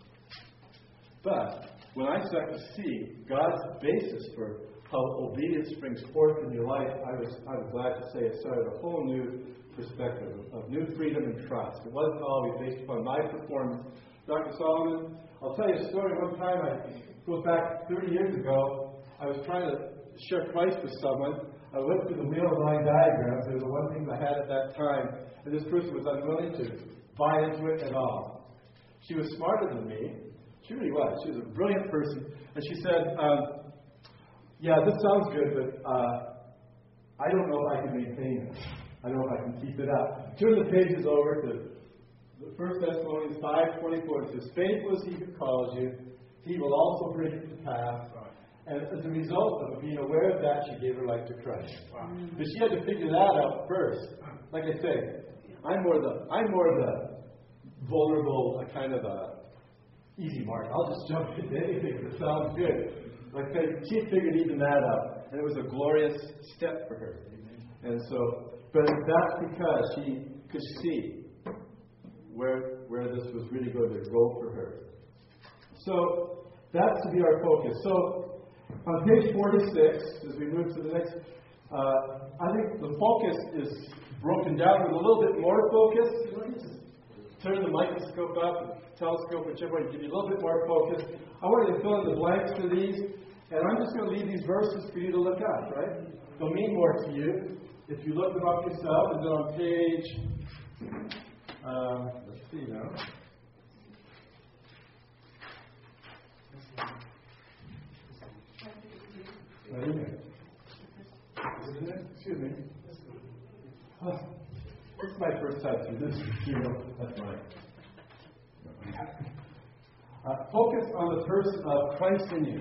But when I start to see God's basis for how obedience springs forth in your life, I was, I was glad to say it started a whole new perspective of new freedom and trust. It wasn't always based upon my performance. Dr. Solomon, I'll tell you a story. One time, I goes back 30 years ago, I was trying to share Christ with someone. I went through the wheel of line diagrams. They were the one thing I had at that time. And this person was unwilling to buy into it at all. She was smarter than me. She really was. She was a brilliant person. And she said, um, Yeah, this sounds good, but uh, I don't know if I can maintain this. I don't know if I can keep it up. Turn the pages over to the First Thessalonians 5.24. It says, Faithful is he who calls you. He will also bring it to pass. And as a result of being aware of that, she gave her life to Christ. Wow. Mm. But she had to figure that out first. Like I say, I'm more the I'm more the vulnerable, a kind of a easy mark. I'll just jump into anything that sounds good. Like she figured even that out, and it was a glorious step for her. And so but that's because she could see where, where this was really going to go for her. So that's to be our focus. So on page 46, as we move to the next, uh, I think the focus is broken down with a little bit more focus. Turn the microscope up, telescope, whichever one, give you a little bit more focus. I want to fill in the blanks for these, and I'm just going to leave these verses for you to look at, right? They'll mean more to you. If you look them up yourself, and then on page, uh, let's see now. Isn't it? Excuse me. Oh, this is my first time through this material. That's mine. Uh, focus on the person of Christ in you.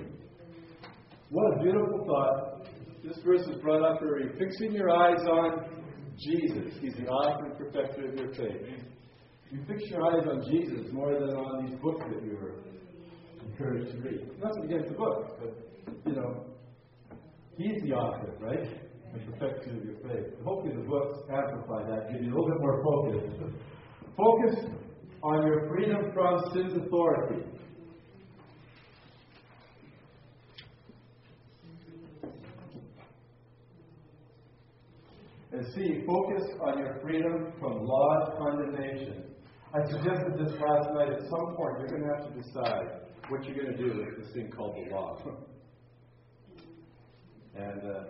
What a beautiful thought this verse is brought up for fixing your eyes on Jesus. He's the author and perfecter of your faith. You fix your eyes on Jesus more than on these books that you were encouraged to read. Nothing against the book, but you know, he's the author, right? And perfecter of your faith. Hopefully the books amplify that, give you a little bit more focus. Focus on your freedom from sin's authority. And C, focus on your freedom from law's condemnation. I suggested this last night. At some point, you're going to have to decide what you're going to do with this thing called the law. and uh,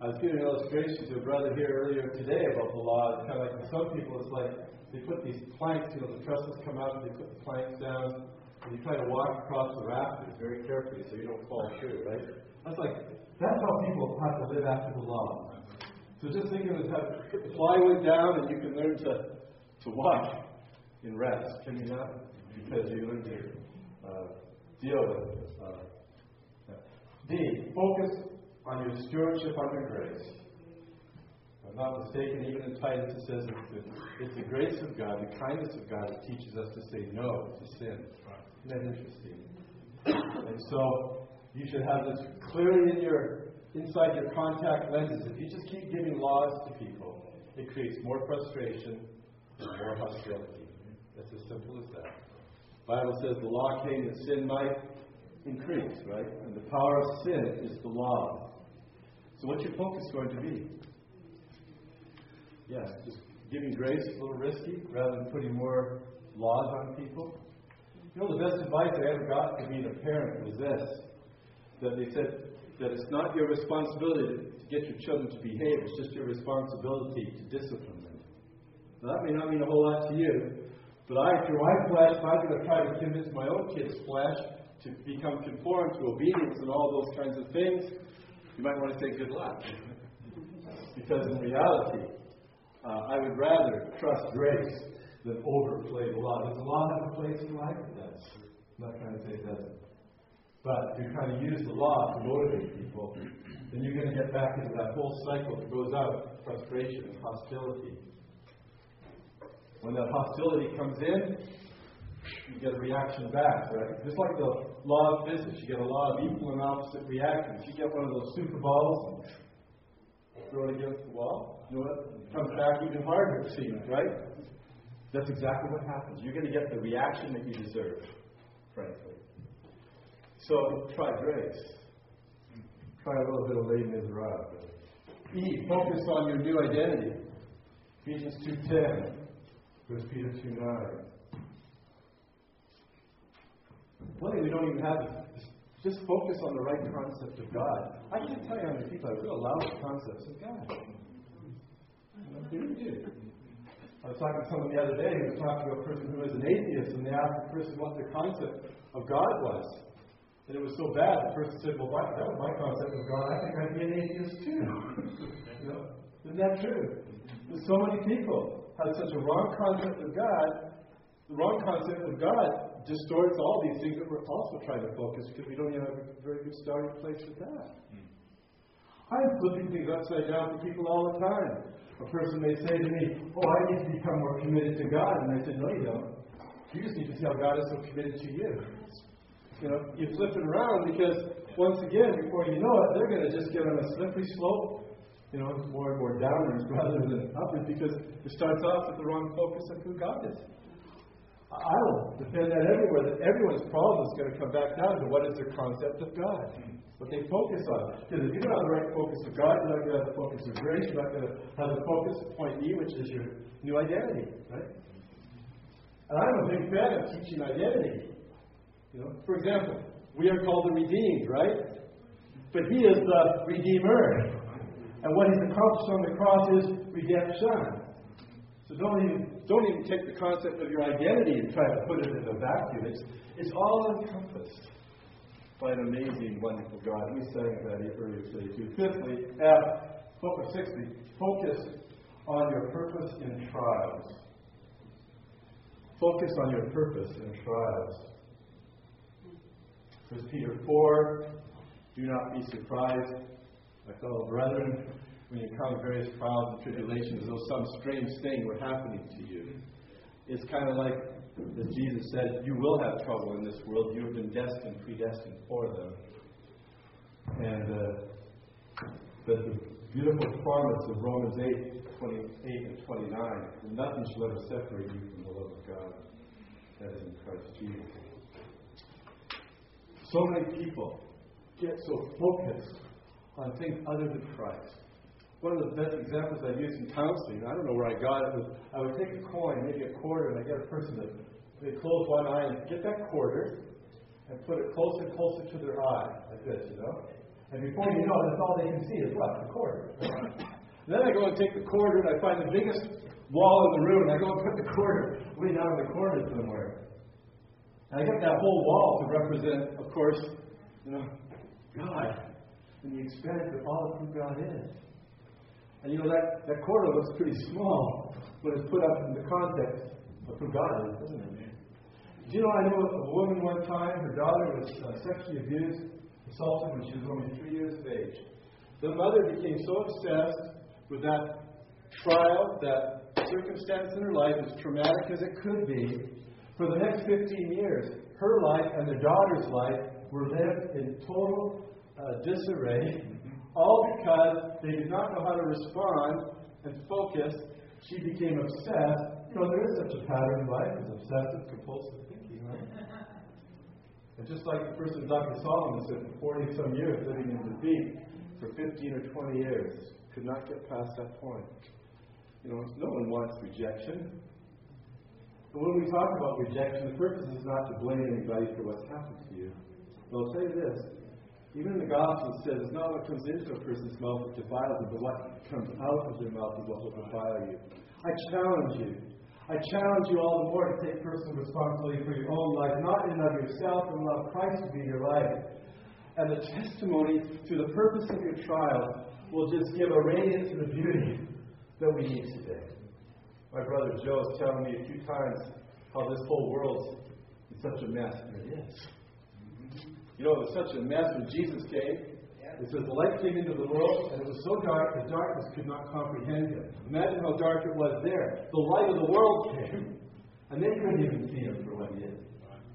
I was giving an illustration to a brother here earlier today about the law. It's kind of like for some people, it's like they put these planks, you know, the trusses come out, and they put the planks down, and you try to walk across the rafters very carefully so you don't fall through, right? That's like, that's how people have to live after the law. So just think of it put the plywood down and you can learn to, to walk in rest, can you not? Because you learn to uh, deal with uh, D, focus on your stewardship under grace. I'm not mistaken, even in Titus it says it's the, it's the grace of God, the kindness of God that teaches us to say no to sin. Isn't that interesting? And so you should have this clearly in your inside your contact lenses. If you just keep giving laws to people, it creates more frustration and more hostility. It's as simple as that. Bible says the law came that sin might increase, right? And the power of sin is the law. So what's your focus going to be? Yeah, just giving grace is a little risky rather than putting more laws on people. You know, the best advice I ever got from being a parent was this that they said that it's not your responsibility to get your children to behave, it's just your responsibility to discipline them. Now, that may not mean a whole lot to you, but I, through my flesh, if I'm going to try to convince my own kids' flesh to become conformed to obedience and all those kinds of things, you might want to say good luck. because in reality, uh, I would rather trust grace than overplay the law. Does the law have a place in life? It does. Not trying to say doesn't. But you're trying to use the law to motivate people, then you're going to get back into that whole cycle that goes out frustration and hostility. When that hostility comes in, you get a reaction back, right? Just like the law of physics, you get a law of equal and opposite reactions. You get one of those super balls and throw it against the wall. You know what? It comes back even harder, it seems, right? That's exactly what happens. You're going to get the reaction that you deserve, frankly. So try grace. Try a little bit of Les Miserables. E, focus on your new identity. Ephesians 2.10, 1 Peter 2.9. One thing we don't even have is just focus on the right concept of God. I can't tell you how many people have real loud concepts of God. Really do. I was talking to someone the other day who was talking to a person who was an atheist, and they asked the person what the concept of God was. And it was so bad, the person said, Well, that was my concept of God. I think I'd be an atheist too. you know? Isn't that true? There's so many people have such a wrong concept of God. The wrong concept of God distorts all these things that we're also trying to focus because we don't even have a very good starting place with that. Hmm. I'm flipping things upside down for people all the time. A person may say to me, Oh, I need to become more committed to God. And I said, No, you don't. You just need to tell God is so committed to you. You know, you flip it around because once again, before you know it, they're going to just get on a slippery slope. You know, more and more downwards rather than upwards because it starts off with the wrong focus of who God is. I will defend that everywhere, that everyone's problem is going to come back down to what is their concept of God, what they focus on. Because if you don't have the right focus of God, you're not going to have the focus of grace, you're not going to have the focus of point E, which is your new identity, right? And I'm a big fan of teaching identity. You know, for example, we are called the redeemed, right? But he is the redeemer. And what he's accomplished on the cross is redemption. So don't even don't even take the concept of your identity and try to put it in a vacuum. It's it's all encompassed by an amazing, wonderful God. We sang that earlier today too. Fifthly, F, focus sixthly, focus on your purpose in trials. Focus on your purpose in trials. 1 Peter 4, do not be surprised, my fellow brethren, when you encounter various trials and tribulations, though some strange thing were happening to you. It's kind of like as Jesus said, you will have trouble in this world. You have been destined, predestined for them. And uh, but the beautiful promise of Romans 8, 28 and 29, nothing shall ever separate you from the love of God that is in Christ Jesus. So many people get so focused on things other than Christ. One of the best examples I've used in counseling, I don't know where I got it, was I would take a coin, maybe a quarter, and I get a person to they close one eye and get that quarter and put it closer and closer to their eye, like this, you know? And before you know it, that's all they can see is what? The quarter. then I go and take the quarter and I find the biggest wall in the room, and I go and put the quarter way down in the corner somewhere. And I get that whole wall to represent, of course, you know, God and the expanse of all of who God is. And you know, that, that quarter looks pretty small when it's put up in the context of who God is, doesn't it? Do you know, I know a woman one time, her daughter was uh, sexually abused, assaulted when she was only three years of age. The mother became so obsessed with that trial, that circumstance in her life, as traumatic as it could be, for the next 15 years, her life and the daughter's life were lived in total uh, disarray, all because they did not know how to respond and focus. She became obsessed. You know, there is such a pattern in life as obsessive compulsive thinking, right? And just like the person Dr. Solomon said for 40 some years, living in defeat for 15 or 20 years, could not get past that point. You know, no one wants rejection. But when we talk about rejection, the purpose is not to blame anybody for what's happened to you. But I'll say this. Even the Gospel says it's not what comes into a person's mouth that defiles them, but what comes out of their mouth is what will defile you. I challenge you. I challenge you all the more to take personal responsibility for your own life, not in and of yourself, but allow Christ to be your life. And the testimony through the purpose of your trial will just give a radiance to the beauty that we need today. My brother Joe is telling me a few times how this whole world's in such a mess, and it is. You know, it was such a mess when Jesus came. It says the light came into the world, and it was so dark that darkness could not comprehend him. Imagine how dark it was there. The light of the world came, and they couldn't even see him for what he is.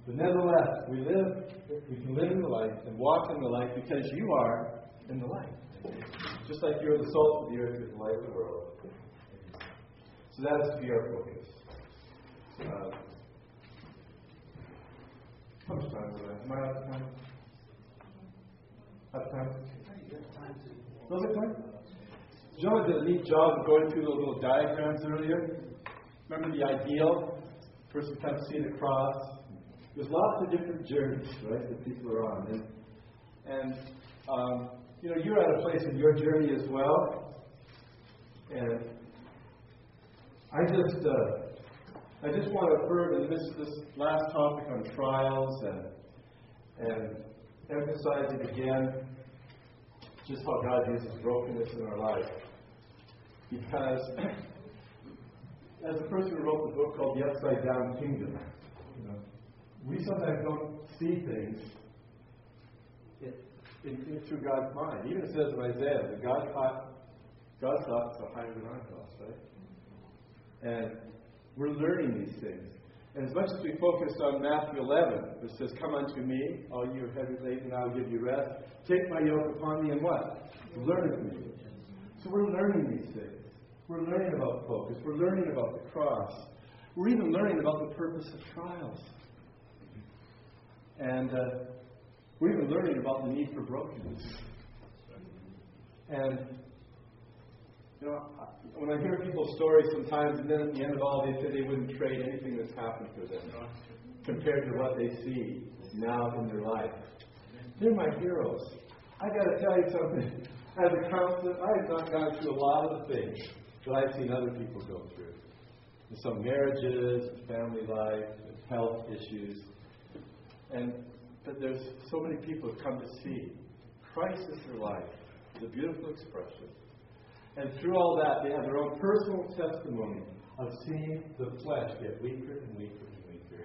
But nevertheless, we live, we can live in the light and walk in the light because you are in the light. Just like you're the salt of the earth, you're the light of the world. So that is to be our focus. Uh, how much time do I have? Am I out of time? Out of time? Was it time? John did a neat job of going through those little diagrams earlier. Remember the ideal? Person comes to see the cross. There's lots of different journeys, right, that people are on. And, and um, you know, you're at a place in your journey as well. And I just, uh, I just want to affirm, and this this last topic on trials, and and emphasize it again, just how God uses brokenness in our life. Because as the person who wrote the book called The Upside Down Kingdom, you know, we sometimes don't see things in, in, in, through God's mind. Even it says in Isaiah that God thought, God's thoughts are higher than our thoughts, right? And we're learning these things. And as much as we focus on Matthew 11, which says, Come unto me, all you are heavy laden, I will give you rest. Take my yoke upon me and what? Learn of me. So we're learning these things. We're learning about focus. We're learning about the cross. We're even learning about the purpose of trials. And uh, we're even learning about the need for brokenness. And you know, when I hear people's stories sometimes, and then at the end of all, they say they wouldn't trade anything that's happened to them compared to what they see now in their life. They're my heroes. I got to tell you something. As a counselor, I have not gone through a lot of the things that I've seen other people go through. In some marriages, family life, health issues. And but there's so many people who come to see Christ is their life. It's a beautiful expression. And through all that, they have their own personal testimony of seeing the flesh get weaker and weaker and weaker.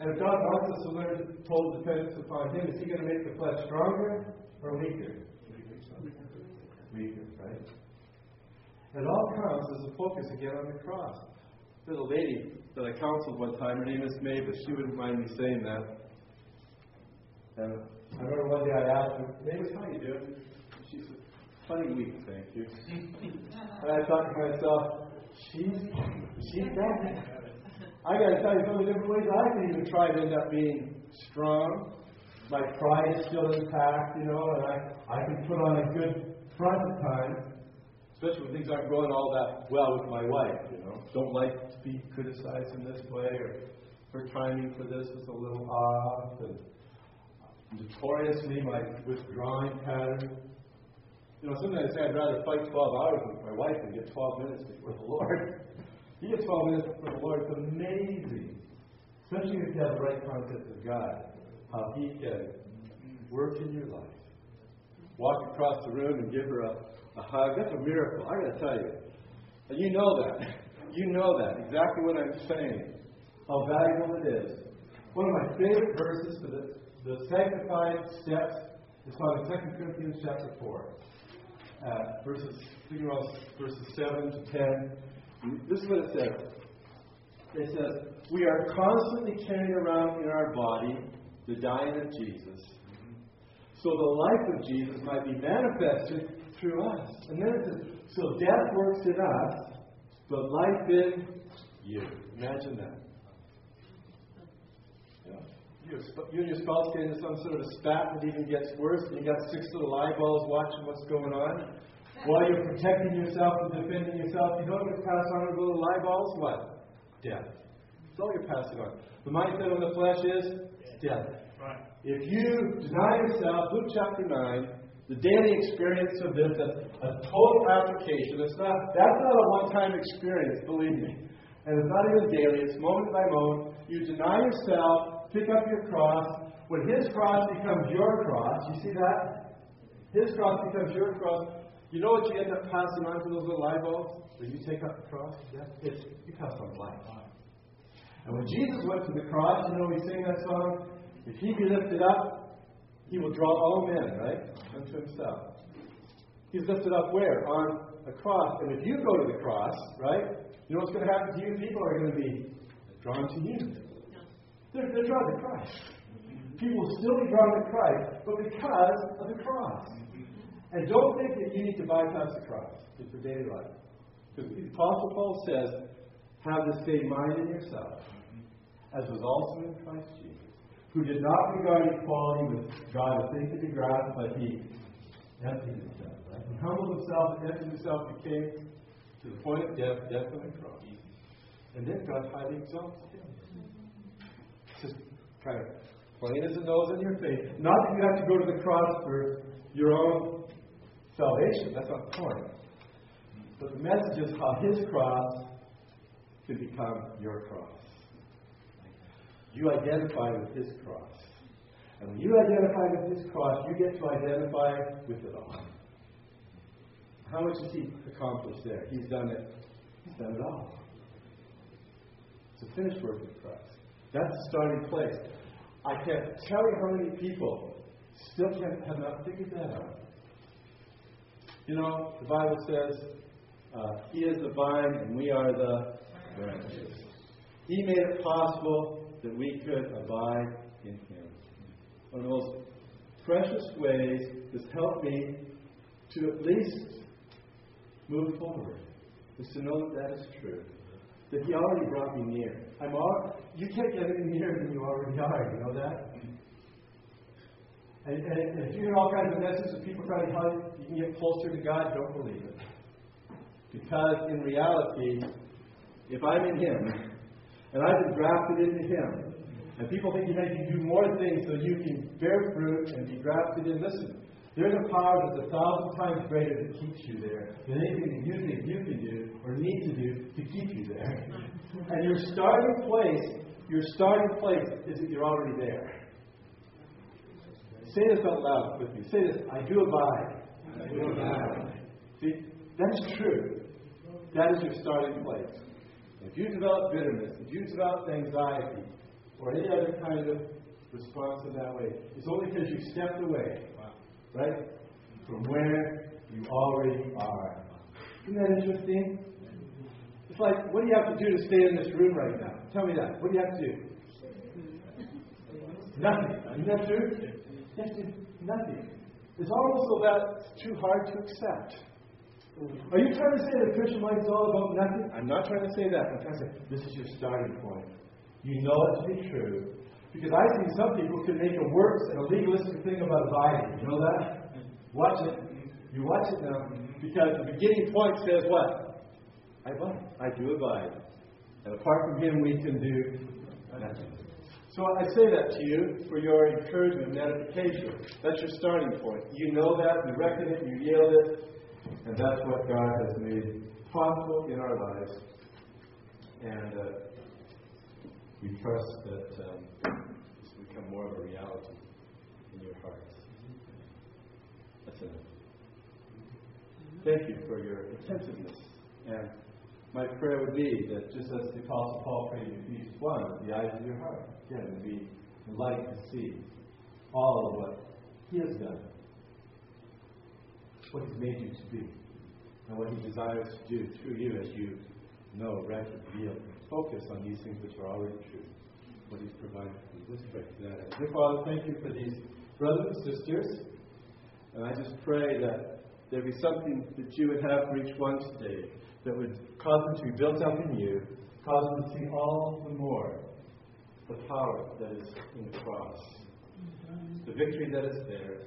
And if God wants us to learn total dependence upon Him, is He going to make the flesh stronger or weaker? Weaker, right? It all comes as a focus again on the cross. There's a lady that I counseled one time. Her name is Mavis. She wouldn't mind me saying that. And I remember one day I asked her, Mavis, how you doing? Funny week, thank you. and I thought to myself, she's she's bad. I got to tell you some of the different ways I can even try to end up being strong. My pride is still intact, you know, and I, I can put on a good front at times, especially when things aren't going all that well with my wife, you know. Don't like to be criticized in this way, or her timing for this is a little off, and notoriously my withdrawing pattern You know, sometimes I'd rather fight 12 hours with my wife than get 12 minutes before the Lord. You get 12 minutes before the Lord, it's amazing. Especially if you have the right concept of God, how He can work in your life. Walk across the room and give her a, a hug. That's a miracle. I got to tell you. And you know that. You know that. Exactly what I'm saying. How valuable it is. One of my favorite verses for the, the sanctified steps is found in 2 Corinthians chapter 4. Uh, verses, verses 7 to 10. This is what it says. It says, We are constantly carrying around in our body the dying of Jesus, so the life of Jesus might be manifested through us. And then it says, So death works in us, but life in you. Imagine that. Yeah. You, and your spouse get into some sort of a spat that even gets worse, and you got six little eyeballs watching what's going on. While you're protecting yourself and defending yourself, you know what pass on with little eyeballs? What? Death. That's all you're passing on. The mindset of the flesh is death. Right. If you deny yourself, Luke chapter 9, the daily experience of this, a, a total application. It's not that's not a one-time experience, believe me. And it's not even daily, it's moment by moment. You deny yourself, pick up your cross. When his cross becomes your cross, you see that? His cross becomes your cross. You know what you end up passing on to those little eyeballs? When you take up the cross? Yeah, it's you pass on life. And when Jesus went to the cross, you know we sing that song? If he be lifted up, he will draw all men, right, unto himself. He's lifted up where? On a cross. And if you go to the cross, right, you know what's going to happen to you? People are going to be drawn to you. They're, they're drawn to Christ. People will still be drawn to Christ, but because of the cross. And don't think that you need to bypass the cross in your daily life. Because the Apostle Paul says, have the same mind in yourself, as was also in Christ Jesus who did not regard equality with God a thing to be grasped, but he emptied himself. Right? He humbled himself and emptied himself and came to the point of death, death on the cross. And then God highly exalted him. Just kind of plain as a nose in your face. Not that you have to go to the cross for your own salvation. That's not the point. But the message is how his cross can become your cross. You identify with his cross. And when you identify with his cross, you get to identify with it all. How much has he accomplished there? He's done it. He's done it all. It's a finished work of Christ. That's the starting place. I can't tell you how many people still can't have not figured that out. You know, the Bible says, uh, He is the vine and we are the branches. He made it possible that we could abide in Him. One of the most precious ways that's helped me to at least move forward is to know that that is true. That He already brought me near. I'm all, you can't get any nearer than you already are. You know that? And, and, if you hear all kinds of messages of people trying to tell you you can get closer to God, don't believe it. Because in reality, if I'm in Him, and I've been grafted into Him. And people think you can do more things so you can bear fruit and be grafted in. Listen, there's a power that's a thousand times greater that keeps you there than anything that you think you can do or need to do to keep you there. And your starting place, your starting place is that you're already there. Say this out loud with me. Say this I do abide. I do abide. See, that's true. That is your starting place. If you develop bitterness, if you develop anxiety, or any other kind of response in that way, it's only because you stepped away, right, from where you already are. Isn't that interesting? It's like, what do you have to do to stay in this room right now? Tell me that. What do you have to do? Nothing. Isn't that true? You have to do nothing. It's almost that's too hard to accept. Are you trying to say that Christian life is all about nothing? I'm not trying to say that. I'm trying to say this is your starting point. You know it to be true. Because I see some people can make a works and a legalistic thing about abiding. You know that? Watch it. You watch it now. Because the beginning point says what? I abide. I do abide. And apart from him, we can do nothing. So I say that to you for your encouragement and edification. That's your starting point. You know that, you reckon it, you yield it, and that's what God has made possible in our lives. And uh, we trust that um, this will become more of a reality in your hearts. That's enough. Thank you for your attentiveness. And my prayer would be that just as the Apostle Paul prayed in Ephesians 1, that the eyes of your heart, again, would be enlightened to see all of what He has done, what He's made you to be, and what He desires to do through you as you know, reckon, reveal, focus on these things which are already true, what He's provided for you. Let's pray for. Dear Father, thank you for these brothers and sisters, and I just pray that there be something that you would have for each one today that would cause them to be built up in you, cause them to see all the more the power that is in the cross, mm-hmm. the victory that is theirs,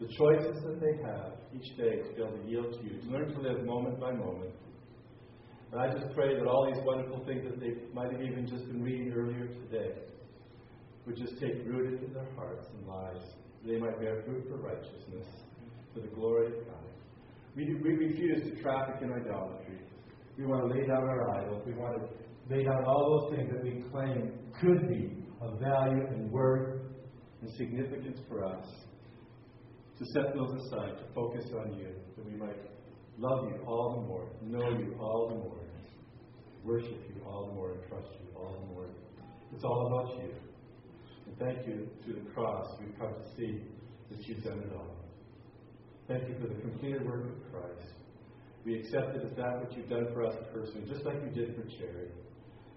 the choices that they have each day to be able to yield to you, to learn to live moment by moment. And I just pray that all these wonderful things that they might have even just been reading earlier today would just take root into their hearts and lives. They might bear fruit for righteousness, for the glory of God. We, we refuse to traffic in idolatry. We want to lay down our idols. We want to lay down all those things that we claim could be of value and worth and significance for us. To set those aside, to focus on you, that we might love you all the more, know you all the more, worship you all the more, and trust you all the more. It's all about you. And thank you through the cross we've come to see that you've done it all. Thank you for the completed work of Christ. We accept it as that which you've done for us personally, just like you did for Cherry.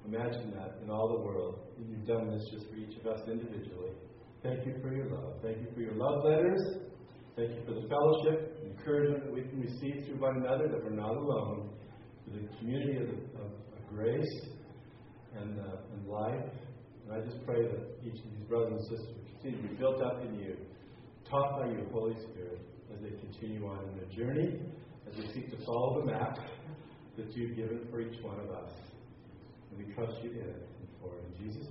Imagine that in all the world. You've done this just for each of us individually. Thank you for your love. Thank you for your love letters. Thank you for the fellowship, and encouragement that we can receive through one another, that we're not alone. For the community of, of, of grace and, uh, and life. And I just pray that each of these brothers and sisters continue to be built up in you, taught by your Holy Spirit as they continue on in their journey, as they seek to follow the map that you've given for each one of us. And we trust you in it for. In Jesus'